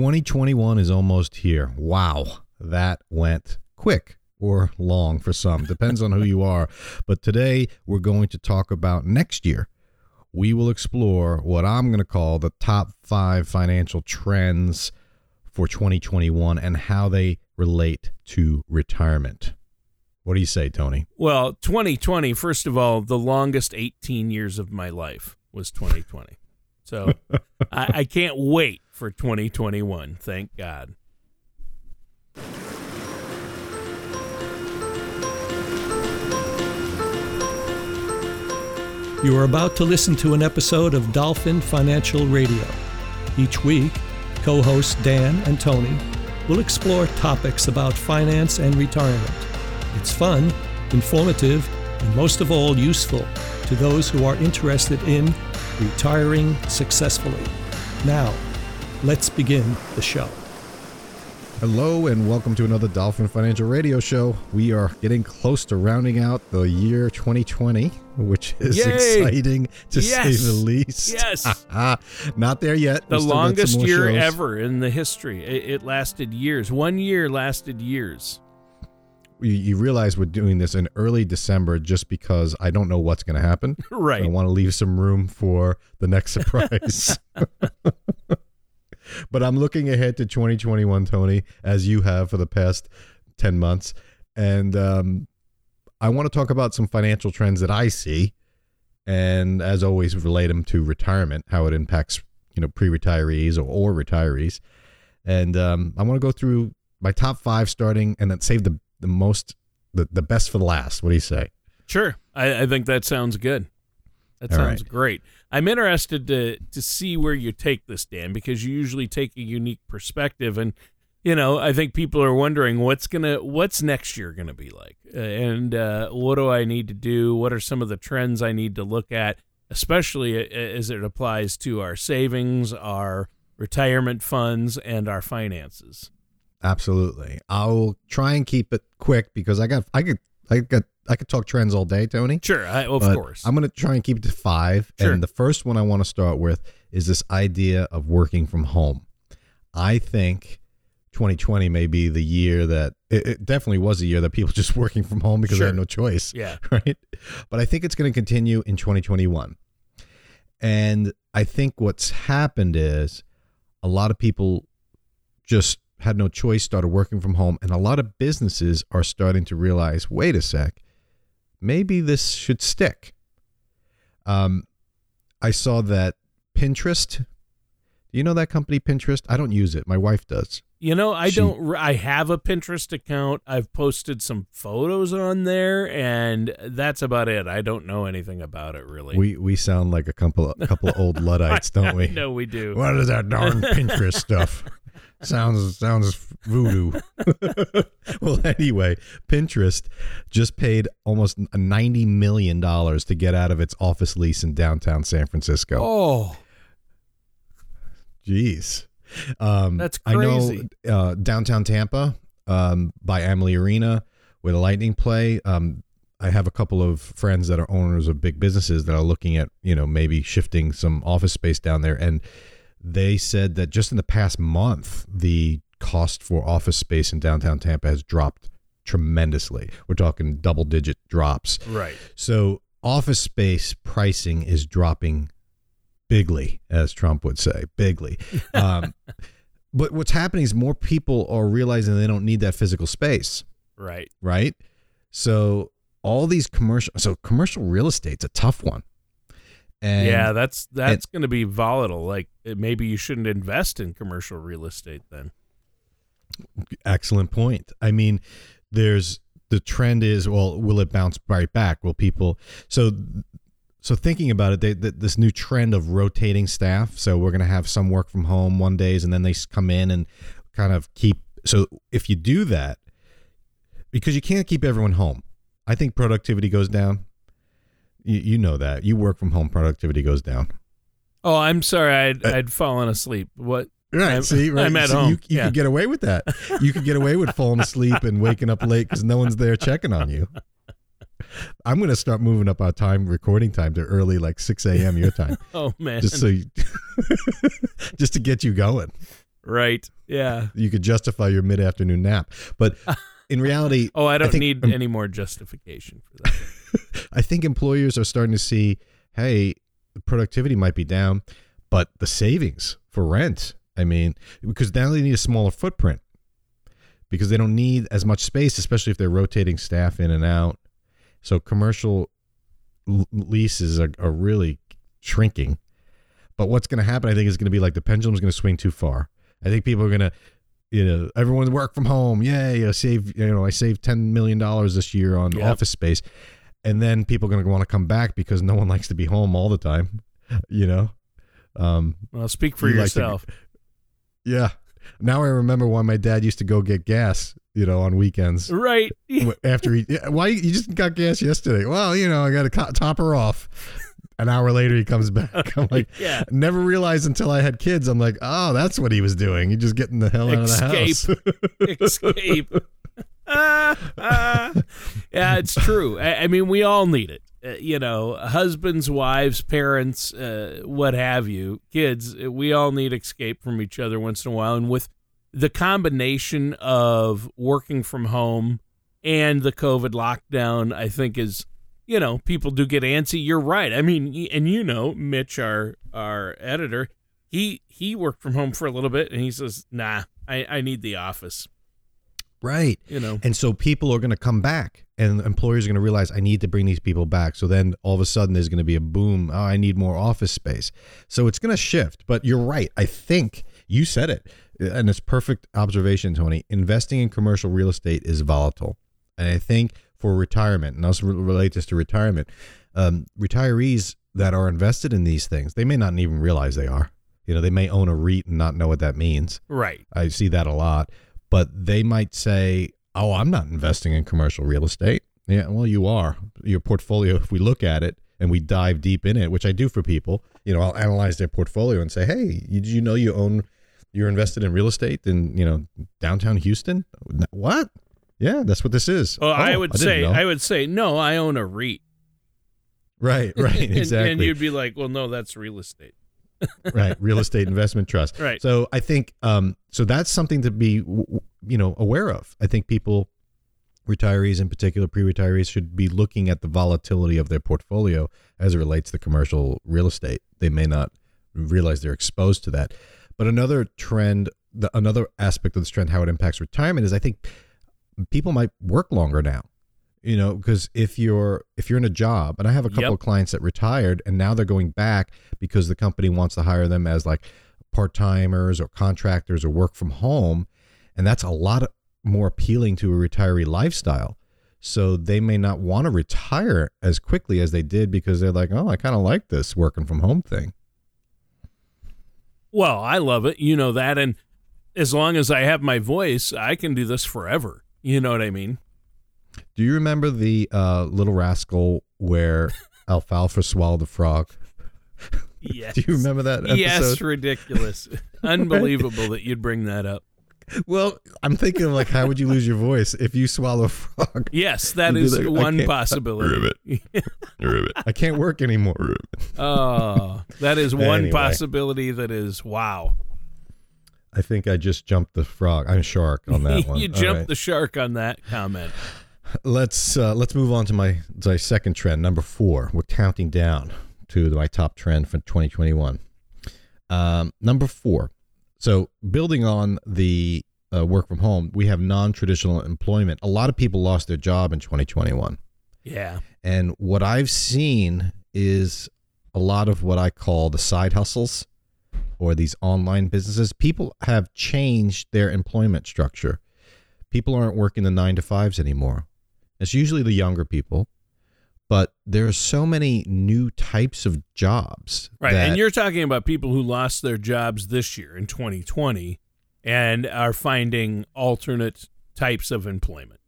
2021 is almost here. Wow, that went quick or long for some. Depends on who you are. But today we're going to talk about next year. We will explore what I'm going to call the top five financial trends for 2021 and how they relate to retirement. What do you say, Tony? Well, 2020, first of all, the longest 18 years of my life was 2020. So I, I can't wait for 2021. Thank God. You are about to listen to an episode of Dolphin Financial Radio. Each week, co hosts Dan and Tony will explore topics about finance and retirement. It's fun, informative, and most of all, useful to those who are interested in retiring successfully. Now, let's begin the show. Hello and welcome to another Dolphin Financial Radio Show. We are getting close to rounding out the year 2020, which is Yay! exciting to say Yes! the least. Yes. Not there yet. The We still got some longest year shows. ever in the history. It, it lasted years. One year lasted years. You, you realize we're doing this in early December just because I don't know what's going to happen. Right. I want to leave some room for the next surprise. But I'm looking ahead to 2021, Tony, as you have for the past 10 months. And um, I want to talk about some financial trends that I see. And as always, relate them to retirement, how it impacts, you know, pre-retirees or, or retirees. And um, I want to go through my top five starting and then save the, the most, the, the best for the last. What do you say? Sure. I, I think that sounds good. That All sounds right. great. I'm interested to to see where you take this, Dan, because you usually take a unique perspective, and you know, I think people are wondering what's gonna what's next year gonna be like, uh, and uh, what do I need to do? What are some of the trends I need to look at, especially as it applies to our savings, our retirement funds, and our finances. Absolutely. I'll try and keep it quick because I got I could I got I could talk trends all day, Tony. Sure, I, of course. I'm going to try and keep it to 5 Sure. and the first one I want to start with is this idea of working from home. I think 2020 may be the year that it, it definitely was a year that people just working from home because they had no choice yeah. right? But I think it's going to continue in 2021. And I think what's happened is a lot of people just had no choice, started working from home, and a lot of businesses are starting to realize wait a sec, maybe this should stick. Um, I saw that Pinterest. Do you know that company, Pinterest? I don't use it. My wife does. You know, I She- don't. I have a Pinterest account. I've posted some photos on there, and that's about it. I don't know anything about it really. We we sound like a couple a couple of old luddites, don't we? no, we do. What is that darn Pinterest stuff? Sounds sounds voodoo. well, anyway, Pinterest just paid almost ninety million dollars to get out of its office lease in downtown San Francisco. Oh, Jeez, um, That's I know uh, downtown Tampa um, by Amalie Arena, with a Lightning play. Um, I have a couple of friends that are owners of big businesses that are looking at you know maybe shifting some office space down there, and they said that just in the past month, the cost for office space in downtown Tampa has dropped tremendously. We're talking double digit drops. right. So office space pricing is dropping bigly, as Trump would say, bigly. Um, but what's happening is more people are realizing they don't need that physical space, Right. right? So all these commercial, so commercial real estate's a tough one. And yeah, that's that's going to be volatile. Like it- maybe you shouldn't invest in commercial real estate then. Excellent point. I mean, there's the trend is well, will it bounce right back? Will people so so thinking about it, they, th this new trend of rotating staff. So we're going to have some work from home one days, and then they come in and kind of keep. So if you do that, because you can't keep everyone home, I think productivity goes down. You, you know that you work from home, productivity goes down. Oh, I'm sorry. I'd Uh, I'd fallen asleep. What? Right. I'm- see, right. I'm at See, home. You, you Yeah. could get away with that. You could get away with falling asleep and waking up late because no one's there checking on you. I'm going to start moving up our time, recording time to early, like 6 a.m. your time, Oh man. just so you, just to get you going. Right. Yeah. You could justify your mid afternoon nap, but in reality, Oh, I don't think- need um, any more justification for that. I think employers are starting to see, hey, the productivity might be down, but the savings for rent. I mean, because now they need a smaller footprint because they don't need as much space, especially if they're rotating staff in and out. So commercial l- leases are, are really shrinking. But what's going to happen, I think, is going to be like the pendulum's going to swing too far. I think people are going to, you know, everyone work from home. Yay, I save, you know, I saved ten million dollars this year on Yep. office space, and then people are going to want to come back because no one likes to be home all the time. You know, um, Well, speak for You like to- yourself. yeah. Now I remember why my dad used to go get gas, you know, on weekends. right. After he, yeah, why you just got gas yesterday? Well, you know, I got to co- top her off. An hour later, he comes back. I'm like, yeah. never realized until I had kids. I'm like, oh, that's what he was doing. He just getting the hell out of the Escape. house. Escape. Ah, ah. Yeah, it's true. I, I mean, we all need it. Uh, you know, husbands, wives, parents, uh, what have you, kids. uh, We all need escape from each other once in a while. And with the combination of working from home and the COVID lockdown, I think is, you know, people do get antsy. You're right. I mean, and you know, Mitch, our our editor, he he worked from home for a little bit, and he says, "Nah, I I need the office." Right. You know, And so people are going to come back, and employers are going to realize I need to bring these people back. So then all of a sudden there's going to be a boom. Oh, I need more office space. So it's going to shift. But you're right. I think you said it, and it's perfect observation, Tony. Investing in commercial real estate is volatile, and I think for retirement, and also relate this to retirement, um, retirees that are invested in these things, they may not even realize they are. You know, they may own a REIT and not know what that means. right? I see that a lot. But they might say, "Oh, I'm not investing in commercial real estate." Yeah, well, you are. Your portfolio, if we look at it and we dive deep in it, which I do for people, you know, I'll analyze their portfolio and say, "Hey, you- did you know you own you're invested in real estate in, you know, downtown Houston?" What? Yeah, that's what this is. Well, I Oh, would didn't say, know. I would say, no, I own a REIT. right, right, And- exactly. And, you'd be like, well, no, that's real estate. Right real estate investment trust. Right. so i think um so that's something to be you know aware of. I think people retirees in particular pre-retirees should be looking at the volatility of their portfolio as it relates to commercial real estate. They may not realize they're exposed to that. But another trend the, another aspect of this trend how it impacts retirement is i think people might work longer now you know because if you're if you're in a job and i have a couple Yep. of clients that retired and now they're going back because the company wants to hire them as like part-timers or contractors or work from home and that's a lot more appealing to a retiree lifestyle so they may not want to retire as quickly as they did because they're like oh i kind of like this working from home thing Well, I love it. You know that. And as long as I have my voice, I can do this forever. You know what I mean? Do you remember the uh, little rascal where alfalfa swallowed the frog Yes. do you remember that episode Yes, ridiculous. Unbelievable that you'd bring that up. Well, I'm thinking of like, how would you lose your voice if you swallow a frog? Yes, that is You'd be is like, I one can't- possibility. I can't work anymore. oh, that is one Anyway. possibility that is wow. I think I just jumped the frog. I'm a shark on that one. you All jumped right. the shark on that comment. Let's uh, let's move on to my my second trend, number four. We're counting down to my top trend for 2021. Um, number four. So building on the uh, work from home, we have non-traditional employment. A lot of people lost their job in 2021. Yeah. And what I've seen is a lot of what I call the side hustles or these online businesses. People have changed their employment structure. People aren't working the nine to fives anymore. It's usually the younger people, but there are so many new types of jobs. Right. that- and you're talking about people who lost their jobs this year in 2020 and are finding alternate types of employment.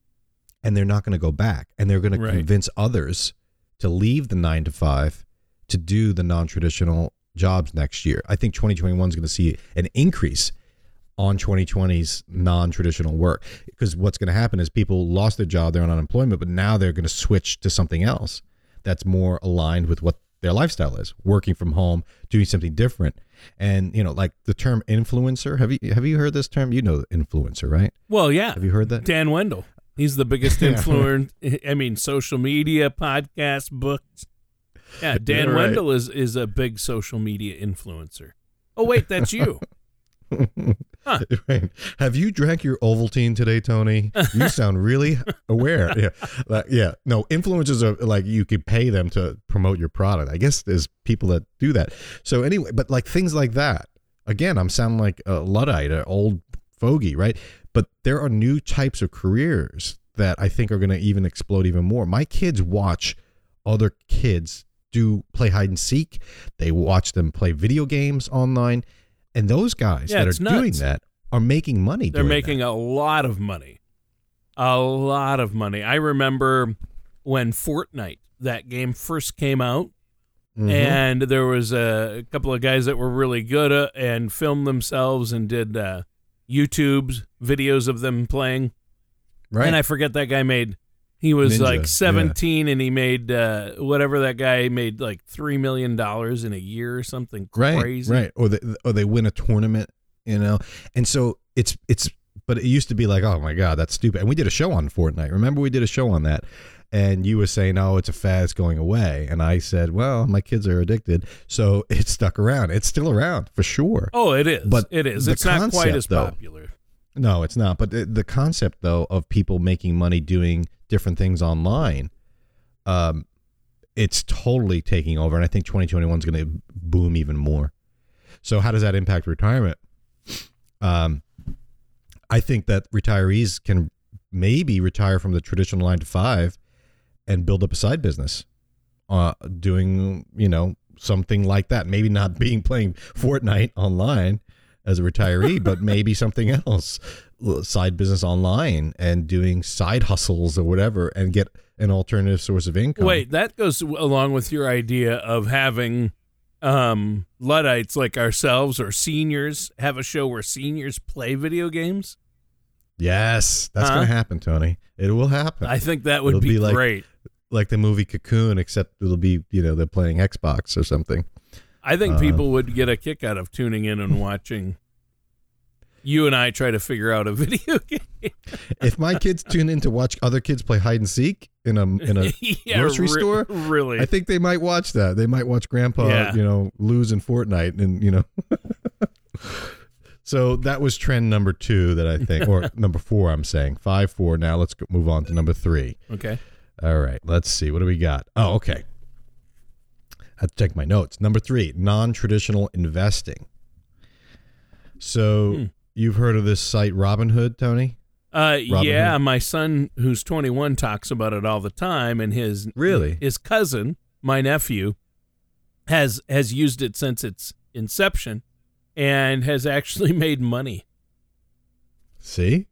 and they're not going to go back and they're going to convince others to leave the 9 to 5 to do the non-traditional jobs next year. I think 2021 is going to see an increase on 2020's non-traditional work because what's going to happen is people lost their job, they're on unemployment, but now they're going to switch to something else that's more aligned with what their lifestyle is working from home, doing something different. And you know, like the term influencer. Have you have you heard this term? You know, influencer, right? Well, yeah. Have you heard that? Dan Wendell. He's the biggest influencer. I mean, social media, podcasts, books. Yeah, Dan. Wendell is is a big social media influencer. Oh wait, that's you. Right. Have you drank your Ovaltine today, Tony? You sound really aware. Yeah, Like, yeah. No, influencers are like you could pay them to promote your product. I guess there's people that do that. So anyway, but like things like that. Again, I'm sounding like a luddite, an old fogey, right? But there are new types of careers that I think are going to even explode even more. My kids watch other kids do play hide and seek. They watch them play video games online, and those guys Yeah, that are doing that are making money. They're making that. a lot of money. A lot of money. I remember when Fortnite, that game first came out, Mhm. and there was a couple of guys that were really good at, and filmed themselves and did uh, YouTube's videos of them playing. right. And I forget that guy made. He was Ninja, like yeah. 17 and he made uh, whatever that guy made like $3 million in a year or something right, crazy. right, or they or they win a tournament, you know, and so it's it's. But it used to be like, oh my god, that's stupid. And we did a show on Fortnite. Remember, we did a show on that, and you were saying, oh, it's a fad, it's going away, and I said, well, my kids are addicted, so it stuck around. It's still around for sure. Oh, it is. But it is. It's not quite as though, popular. No, it's not. But the, the concept, though, of people making money doing different things online, um, it's totally taking over. And I think 2021 is going to boom even more. So, how does that impact retirement? Um, I think that retirees can maybe retire from the traditional nine to five and build up a side business, uh, doing you know something like that. Maybe not being playing Fortnite online as a retiree, but maybe something else, side business online and doing side hustles or whatever, and get an alternative source of income. Wait, that goes along with your idea of having um, Luddites like ourselves or seniors have a show where seniors play video games. yes, that's Huh? going to happen, Tony. It will happen. I think that would be, be like- great. like the movie Cocoon, except it'll be you know they're playing Xbox or something. I think uh, people would get a kick out of tuning in and watching you and I try to figure out a video game. If my kids tune in to watch other kids play hide and seek in a in a yeah, grocery re- store, Really? I think they might watch that. They might watch Grandpa, Yeah. you know, lose in Fortnite, and you know. so that was trend number two that I think, or number four. I'm saying five, four. Now let's go, move on to number three. okay. All right, let's see. What do we got? Oh, okay. I have to check my notes. Number three, non-traditional investing. So Hmm. you've heard of this site Robinhood, Tony? Uh, Robin yeah, Hood? my son, who's 21, talks about it all the time, and his Really? his cousin, my nephew, has has used it since its inception, and has actually made money. See,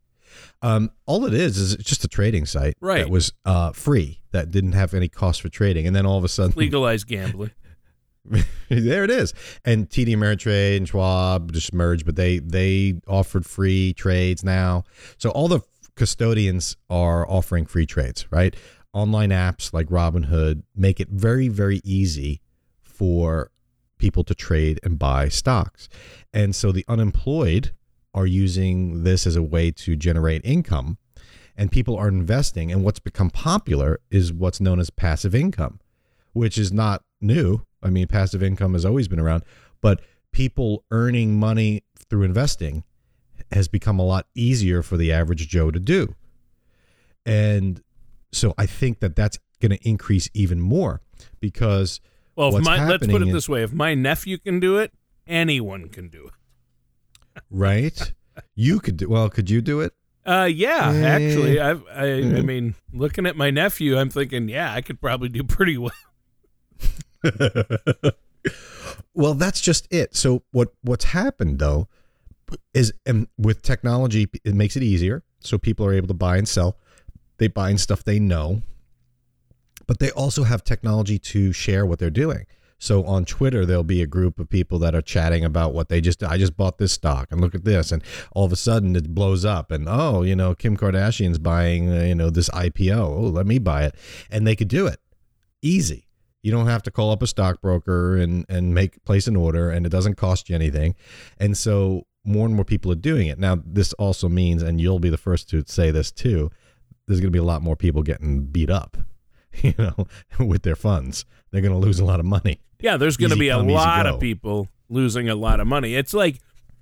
um, all it is is it's just a trading site Right. that was uh, free, that didn't have any cost for trading, and then all of a sudden, Legalized gambling. there it is. And TD Ameritrade and Schwab just merged, but they they offered free trades now. So all the custodians are offering free trades, right? Online apps like Robinhood make it very very easy for people to trade and buy stocks. And so the unemployed are using this as a way to generate income and people are investing and what's become popular is what's known as passive income which is not new. I mean, passive income has always been around, but people earning money through investing has become a lot easier for the average Joe to do. And so I think that that's going to increase even more because Well, my, let's put it is- this way: if my nephew can do it, anyone can do it. Right, you could do well. Could you do it? Uh, yeah, Eh. actually, I've, I, I Mhm. mean, looking at my nephew, I'm thinking, yeah, I could probably do pretty well. well, that's just it. So what what's happened though is and with technology it makes it easier so people are able to buy and sell. They buy and stuff they know. But they also have technology to share what they're doing. So on Twitter there'll be a group of people that are chatting about what they just I just bought this stock and look at this and all of a sudden it blows up and oh, you know, Kim Kardashian's buying, uh, you know, this IPO. Oh, let me buy it. And they could do it. Easy You don't have to call up a stockbroker and and make place an order, and it doesn't cost you anything. And so more and more people are doing it now. This also means, and you'll be the first to say this too. There's going to be a lot more people getting beat up, you know, with their funds. They're going to lose a lot of money. Yeah, there's going to be a come, lot of people losing a lot of money. It's like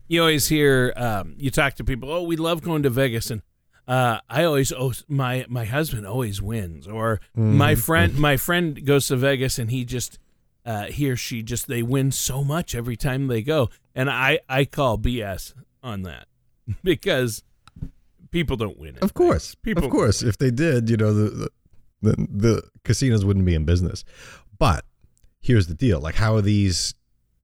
you always hear um, you talk to people. Oh, we love going to Vegas, and uh, I always oh my my husband always wins, or my Mm-hmm. friend my friend goes to Vegas and he just uh, he or she just they win so much every time they go, and I I call BS on that because people don't win it. Of course, People- of course. If they did, you know, the, the the the casinos wouldn't be in business. But here's the deal: like, how are these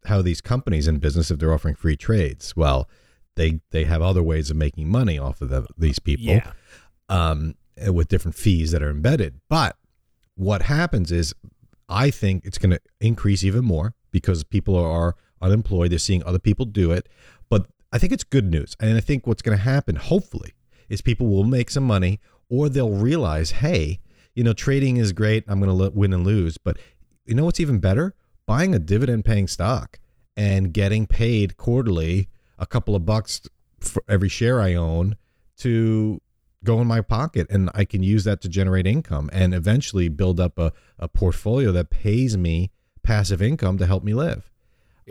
how are these companies in business if they're offering free trades? Well, they they have other ways of making money off of the, these people, Yeah. um, with different fees that are embedded. But what happens is, I think it's going to increase even more because people are unemployed. They're seeing other people do it. But I think it's good news. And I think what's going to happen, hopefully, is people will make some money or they'll realize, hey, you know, trading is great. I'm going to win and lose. But you know what's even better? Buying a dividend paying stock and getting paid quarterly a couple of bucks for every share I own to go in my pocket and I can use that to generate income and eventually build up a, a portfolio that pays me passive income to help me live.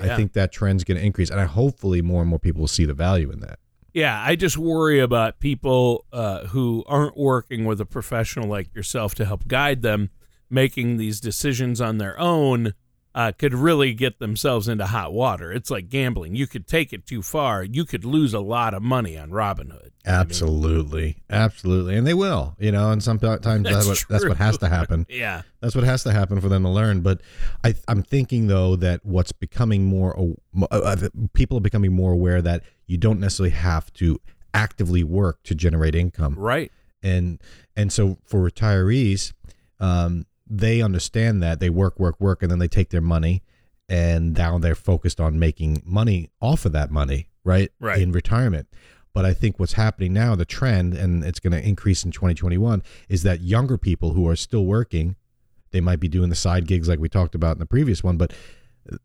I think that trend's going to increase and I hopefully more and more people will see the value in that. Yeah, I just worry about people uh, who aren't working with a professional like yourself to help guide them, making these decisions on their own. Uh, could really get themselves into hot water. It's like gambling. You could take it too far. You could lose a lot of money on Robinhood. Absolutely. Absolutely. And they will, you know, and sometimes that's, That's what, that's what has to happen. Yeah. That's what has to happen for them to learn. But I, I'm thinking though that what's becoming more, uh, uh, people are becoming more aware that you don't necessarily have to actively work to generate income. Right. And and so for retirees, um, they understand that they work, work, work, and then they take their money, and now they're focused on making money off of that money, right? Right. In retirement. But I think what's happening now, the trend, and it's going to increase in 2021, is that younger people who are still working, they might be doing the side gigs like we talked about in the previous one, but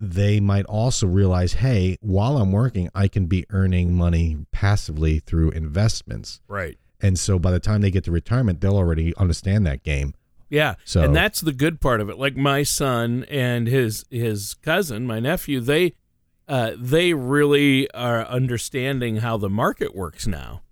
they might also realize, hey, while I'm working, I can be earning money passively through investments. Right. And so by the time they get to retirement, they'll already understand that game. Yeah. So- and that's the good part of it. Like my son and his his cousin, my nephew, they uh, they really are understanding how the market works now,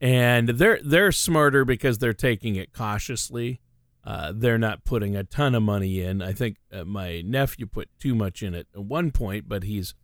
and they're they're smarter because they're taking it cautiously. Uh, they're not putting a ton of money in. I think uh, my nephew put too much in it at one point, but he's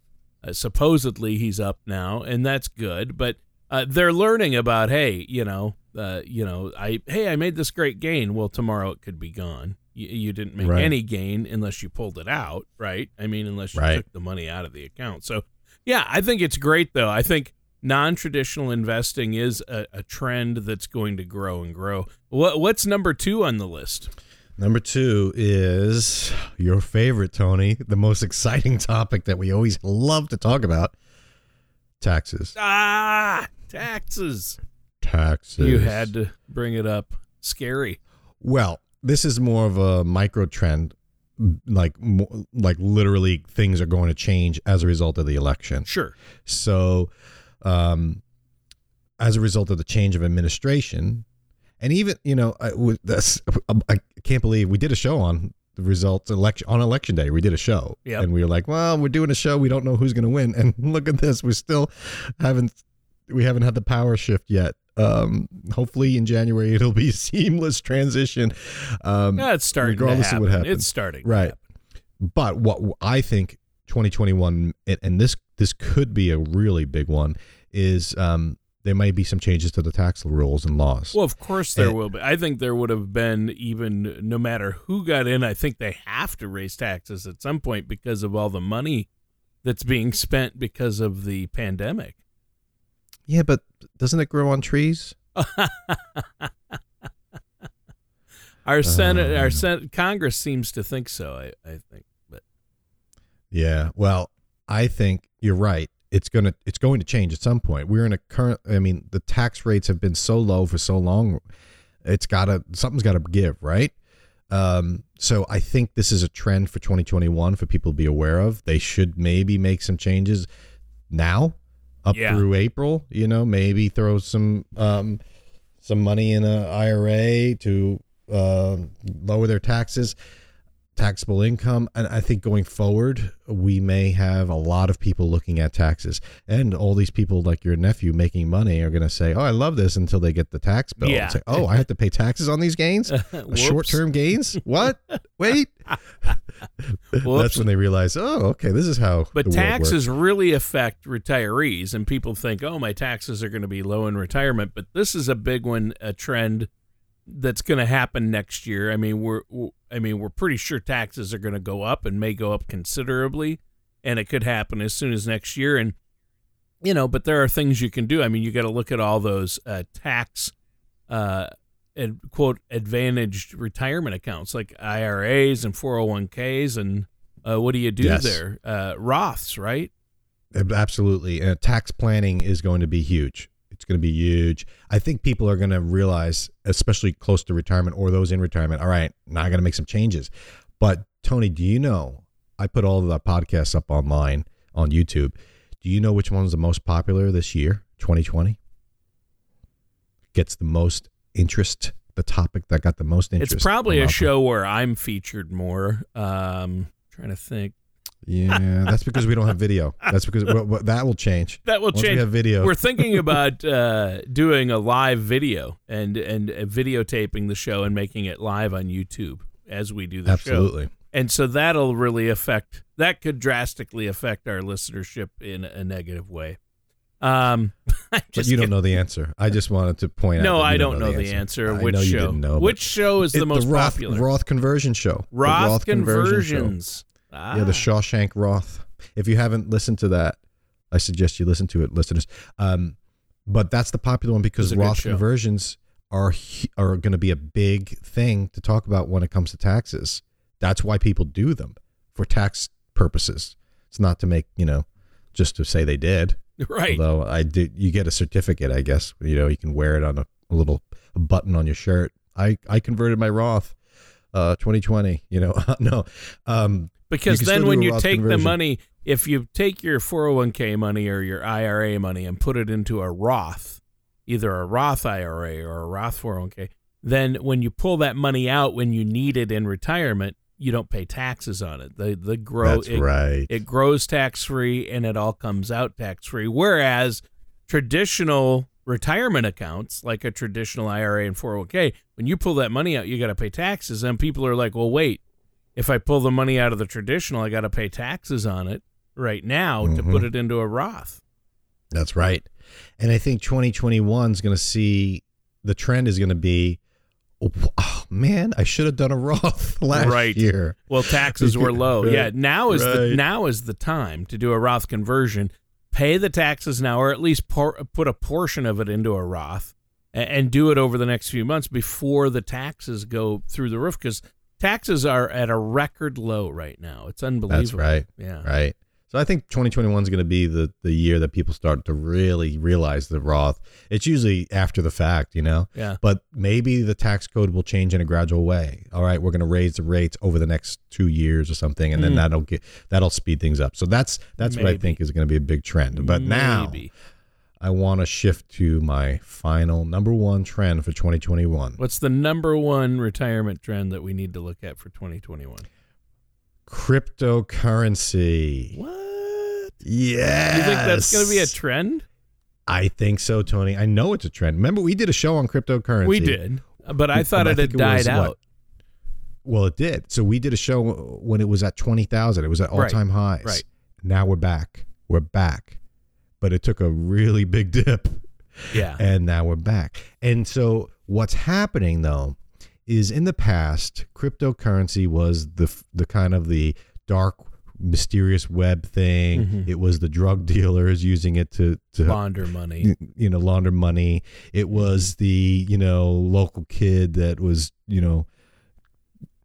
uh, supposedly he's up now, and that's good. But uh, they're learning about hey, you know, uh, you know, I hey, I made this great gain. Well, tomorrow it could be gone. You, you didn't make Right. any gain unless you pulled it out, right? I mean, unless you Right. took the money out of the account. So, yeah, I think it's great though. I think non-traditional investing is a, a trend that's going to grow and grow. What what's number two on the list? Number two is your favorite, Tony, the most exciting topic that we always love to talk about taxes. Ah, taxes. Taxes. You had to bring it up. Scary. Well, this is more of a micro trend. Like, like literally, things are going to change as a result of the election. Sure. So, um, as a result of the change of administration, and even you know, I, with this, I can't believe we did a show on the results election on election day. We did a show, Yep. and we were like, "Well, we're doing a show. We don't know who's going to win." And look at this, we still haven't we haven't had the power shift yet. Um, hopefully in January it'll be seamless transition. Um, Yeah, it's starting regardless to of what happens. It's starting. Right. but what I think 2021 and, and this this could be a really big one is um, there might be some changes to the tax rules and laws. Well, of course there And- will be. I think there would have been even no matter who got in. I think they have to raise taxes at some point because of all the money that's being spent because of the pandemic. Yeah, but doesn't it grow on trees? Our Senate, Um. our Senate, Congress seems to think so. I, I think, but Yeah. Well, I think you're right. It's gonna it's going to change at some point. We're in a current. I mean, the tax rates have been so low for so long. It's gotta something's got to give, right? Um, so I think this is a trend for 2021 for people to be aware of. They should maybe make some changes now, up Yeah. through April. You know, maybe throw some um, some money in a IRA to uh, lower their taxes, taxable income, and I think going forward we may have a lot of people looking at taxes, and all these people like your nephew making money are going to say, "Oh, I love this," until they get the tax bill. Yeah. say, "Oh, I have to pay taxes on these gains." Whoops. short-term gains what wait that's when they realize oh okay this is how But taxes really affect retirees, and people think, oh, my taxes are going to be low in retirement. But this is a big one, a trend that's going to happen next year. I mean, we're, I mean, we're pretty sure taxes are going to go up and may go up considerably, and it could happen as soon as next year. And you know, but there are things you can do. I mean, you got to look at all those uh, tax, uh, and quote advantaged retirement accounts like IRAs and 401ks and uh, what do you do Yes. there? Uh, Roths, right? absolutely and tax planning is going to be huge it's going to be huge i think people are going to realize especially close to retirement or those in retirement all right now i got to make some changes but tony do you know i put all of the podcasts up online on youtube do you know which one's the most popular this year 2020 gets the most interest the topic that got the most interest It's probably a show where I'm featured more. Um, trying to think. Yeah, that's because we don't have video. That's because well, that will change. That will Once change. we have video. We're thinking about uh, doing a live video and and uh, videotaping the show and making it live on YouTube as we do the show. Absolutely. And so that'll really affect. That could drastically affect our listenership in a negative way. Um, But you don't know the answer. I just wanted to point out. No, that you I don't know the answer. I Which know you show? didn't know, Which show is the it- most Roth, popular? Roth conversion show. The Roth, conversion show. conversions. Ah. Yeah, the Shawshank Roth. If you haven't listened to that, I suggest you listen to it, listeners. Um, but that's the popular one because It's a good Roth conversions are are going to be a big thing to talk about when it comes to taxes. That's why people do them for tax purposes. It's not to make you know, just to say they did. right. Although I did, you get a certificate, I guess. You know, you can wear it on a, a little a button on your shirt. I I converted my Roth, uh, 2020. You know, no, um, Because then when you Roth take the money, if you take your 401k money or your IRA money and put it into a Roth, either a Roth IRA or a Roth 401k, then when you pull that money out when you need it in retirement, you don't pay taxes on it. The the grow that's it, right. it grows tax free and it all comes out tax free. Whereas traditional retirement accounts, like a traditional IRA and 401k, when you pull that money out, you got to pay taxes. And people are like, well, wait, if I pull the money out of the traditional, I got to pay taxes on it right now to Mhm. put it into a Roth. That's right. And I think 2021 is going to see the trend is going to be, oh, man, I should have done a Roth last Right. year. Well, taxes were low. Right. Yeah, now is the now is the time to do a Roth conversion. Pay the taxes now, or at least por- put a portion of it into a Roth, and, and do it over the next few months before the taxes go through the roof. Because taxes are at a record low right now. It's unbelievable. That's right. Yeah. Right. So I think 2021 is going to be the, the year that people start to really realize the Roth. It's usually after the fact, you know, Yeah. but maybe the tax code will change in a gradual way. All right, we're going to raise the rates over the next two years or something, and then Mm. that'll get that'll speed things up. So that's that's what I think is going to be a big trend. But now I want to shift to my final number one trend for 2021. What's the number one retirement trend that we need to look at for 2021? Cryptocurrency. What? Yes. You think that's going to be a trend? I think so, Tony. I know it's a trend. Remember, we did a show on cryptocurrency. We did, but I thought I it had think it was, died what, out. Well, it did. So we did a show when it was at 20,000. It was at all time highs. Right. Now we're back. We're back. But it took a really big dip. Yeah. and now we're back. And so what's happening though is in the past, cryptocurrency was the the kind of the dark mysterious web thing. Mhm. It was the drug dealers using it to to Launder money. you know launder money. It was the you know local kid that was you know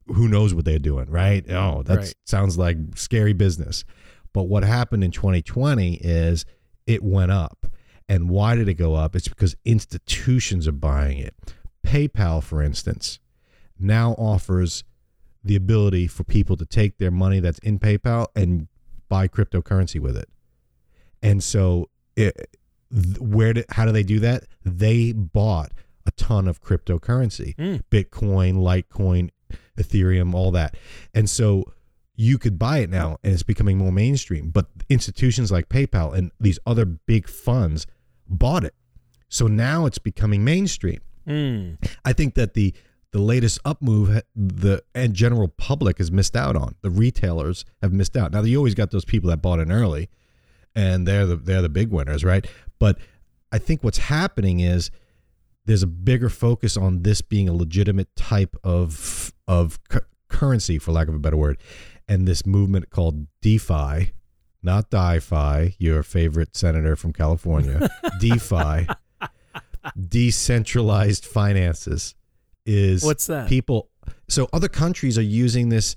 who knows what they're doing, right? Oh, that Right. sounds like scary business. But what happened in 2020 is it went up. And why did it go up? It's because institutions are buying it. PayPal, for instance, now offers the ability for people to take their money that's in PayPal and buy cryptocurrency with it. And so, it, where did how do they do that? They bought a ton of cryptocurrency, Mm. Bitcoin, Litecoin, Ethereum, all that. And so you could buy it now and it's becoming more mainstream. But institutions like PayPal and these other big funds bought it. So now it's becoming mainstream. Mm. I think that the the latest up move the and general public has missed out on. The retailers have missed out. Now you always got those people that bought in early and they're the they're the big winners, right? But I think what's happening is there's a bigger focus on this being a legitimate type of of cu- currency, for lack of a better word, and this movement called DeFi, not DiFi, your favorite senator from California, DeFi, decentralized finances, is What's that? people. So other countries are using this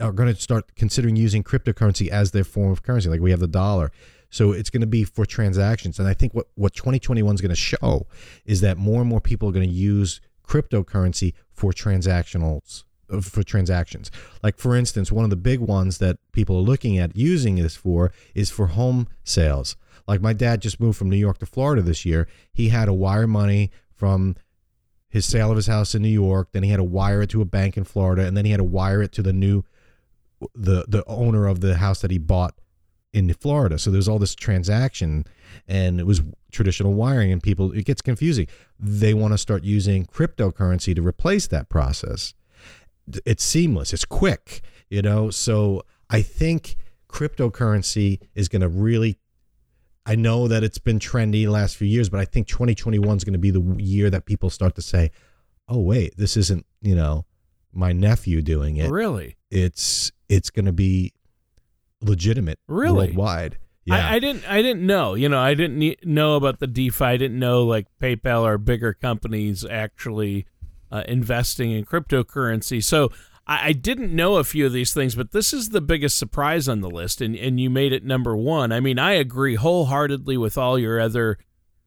are going to start considering using cryptocurrency as their form of currency. Like we have the dollar. So it's going to be for transactions. And I think what, what 2021 is going to show is that more and more people are going to use cryptocurrency for transactionals uh, for transactions. Like for instance, one of the big ones that people are looking at using this for is for home sales. Like my dad just moved from New York to Florida this year. He had to wire money from his sale of his house in New York, then he had to wire it to a bank in Florida, and then he had to wire it to the new the the owner of the house that he bought in Florida. So there's all this transaction and it was traditional wiring and people it gets confusing. They want to start using cryptocurrency to replace that process. It's seamless, it's quick, you know. So I think cryptocurrency is going to really I know that it's been trendy the last few years, but I think 2021 is going to be the year that people start to say, "Oh wait, this isn't, you know, my nephew doing it. Really? It's it's going to be legitimate Really? worldwide." Yeah. I, I didn't. I didn't know. You know, I didn't know about the DeFi. I didn't know like PayPal or bigger companies actually uh, investing in cryptocurrency. So I, I didn't know a few of these things, but this is the biggest surprise on the list, and and you made it number one. I mean, I agree wholeheartedly with all your other.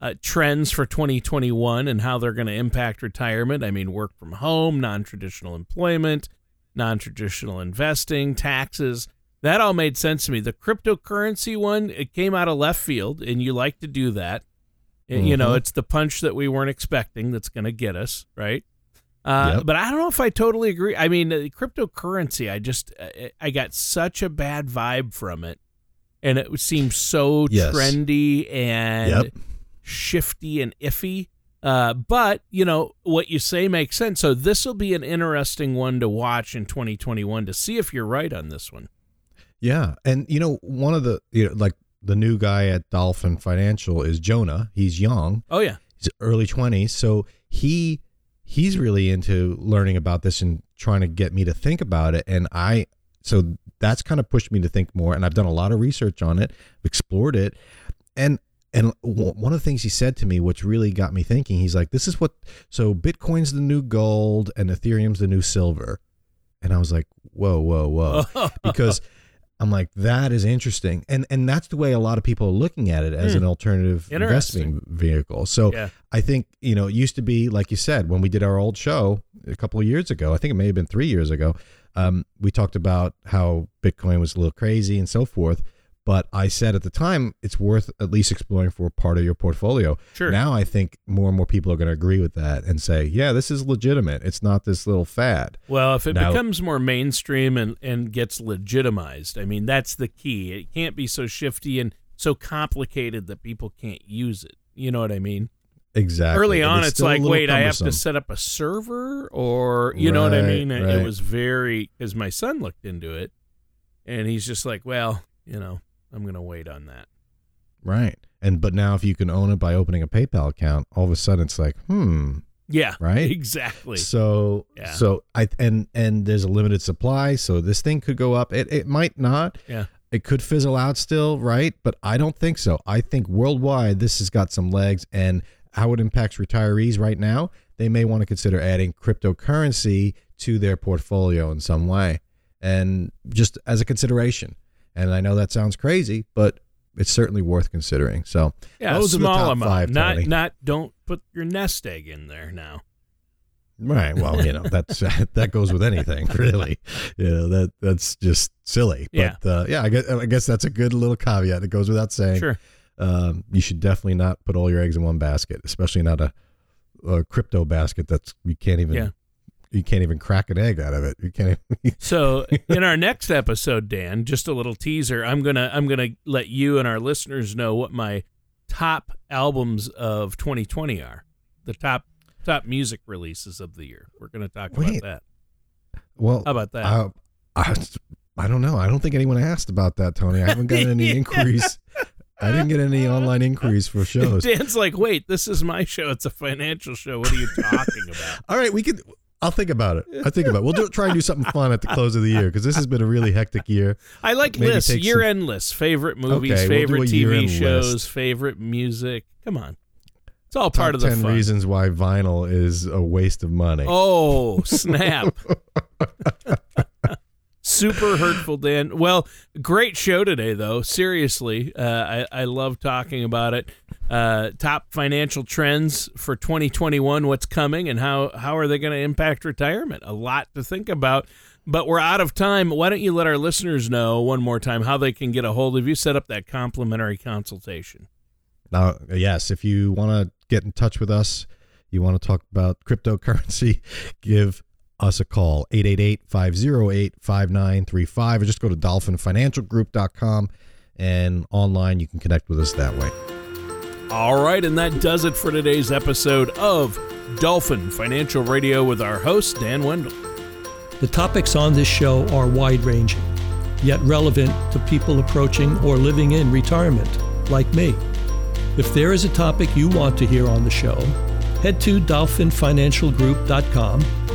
Uh, trends for 2021 and how they're going to impact retirement. I mean, work from home, non traditional employment, non traditional investing, taxes. That all made sense to me. The cryptocurrency one, it came out of left field, and you like to do that. And, You know, Mhm. it's the punch that we weren't expecting that's going to get us, right? Uh, Yep. But I don't know if I totally agree. I mean, uh, cryptocurrency, I just, I- I got such a bad vibe from it. And it seems so Yes. trendy and Yep. shifty and iffy. Uh, but you know what you say makes sense. So this will be an interesting one to watch in 2021 to see if you're right on this one. Yeah, and you know, one of the you know, like the new guy at Dolphin Financial is Jonah. He's young. Oh yeah, He's early 20s, so he he's really into learning about this and trying to get me to think about it and I so that's kind of pushed me to think more and I've done a lot of research on it, explored it. And and one of the things he said to me which really got me thinking, he's like this is what so Bitcoin's the new gold and Ethereum's the new silver. And I was like, "Whoa, whoa, whoa." because I'm like, that is interesting, and and that's the way a lot of people are looking at it as Hmm. an alternative investing vehicle. So Yeah. I think you know it used to be like you said when we did our old show a couple of years ago. I think it may have been three years ago. Um, we talked about how Bitcoin was a little crazy and so forth. But I said at the time it's worth at least exploring for part of your portfolio. Sure. Now I think more and more people are going to agree with that and say, yeah, this is legitimate. It's not this little fad. Well, if it Now- becomes more mainstream and, and gets legitimized, I mean, that's the key. It can't be so shifty and so complicated that people can't use it. You know what I mean? Exactly. Early And on, it's still like, wait, I have to set up a server, or you know what I mean? It- It was very because my son looked into it, and he's just like, well, you know, I'm gonna wait on that. Right. And but now if you can own it by opening a PayPal account, all of a sudden it's like, hmm, Yeah, Right? Exactly. So Yeah. so I and and there's a limited supply, so this thing could go up. It it might not. Yeah. It could fizzle out still, right? But I don't think so. I think worldwide this has got some legs and how it impacts retirees right now, they may want to consider adding cryptocurrency to their portfolio in some way. And just as a consideration. And I know that sounds crazy, but it's certainly worth considering. So Yeah, those a are the small top amount. five, not Tony. not don't put your nest egg in there now. Right. Well, you know that's that goes with anything, really. You know that that's just silly. Yeah. But uh, yeah, I guess I guess that's a good little caveat. It goes without saying. Sure. Um, you should definitely not put all your eggs in one basket, especially not a, a crypto basket that's you can't even Yeah. You can't even crack an egg out of it. You can't. Even, So in our next episode, Dan, just a little teaser. I'm gonna I'm gonna let you and our listeners know what my top albums of 2020 are. The top top music releases of the year. We're gonna talk Wait. about that. well, How about that? I, I, I don't know. I don't think anyone asked about that, Tony. I haven't gotten any inquiries. I didn't get any online inquiries for shows. Dan's like, wait, this is my show. It's a financial show. What are you talking about? All right, we could. I'll think about it. I think about it. We'll do, try and do something fun at the close of the year because this has been a really hectic year. I like Maybe lists, year end lists, favorite movies, Okay, we'll favorite TV shows, list. favorite music. Come on. It's all part of the ten fun. reasons why vinyl is a waste of money. Oh, snap. Super hurtful, Dan. Well, great show today, though. Seriously, uh, I, I love talking about it. Uh, top financial trends for 2021, what's coming, and how, how are they going to impact retirement? A lot to think about. But we're out of time. Why don't you let our listeners know one more time how they can get a hold of you, set up that complimentary consultation? Now, yes, if you want to get in touch with us, you want to talk about cryptocurrency, give us a call 888-508-5935 or just go to dolphinfinancialgroup.com and online you can connect with us that way. All right, and that does it for today's episode of Dolphin Financial Radio with our host, Dan Wendell. The topics on this show are wide ranging, yet relevant to people approaching or living in retirement, like me. If there is a topic you want to hear on the show, head to dolphinfinancialgroup.com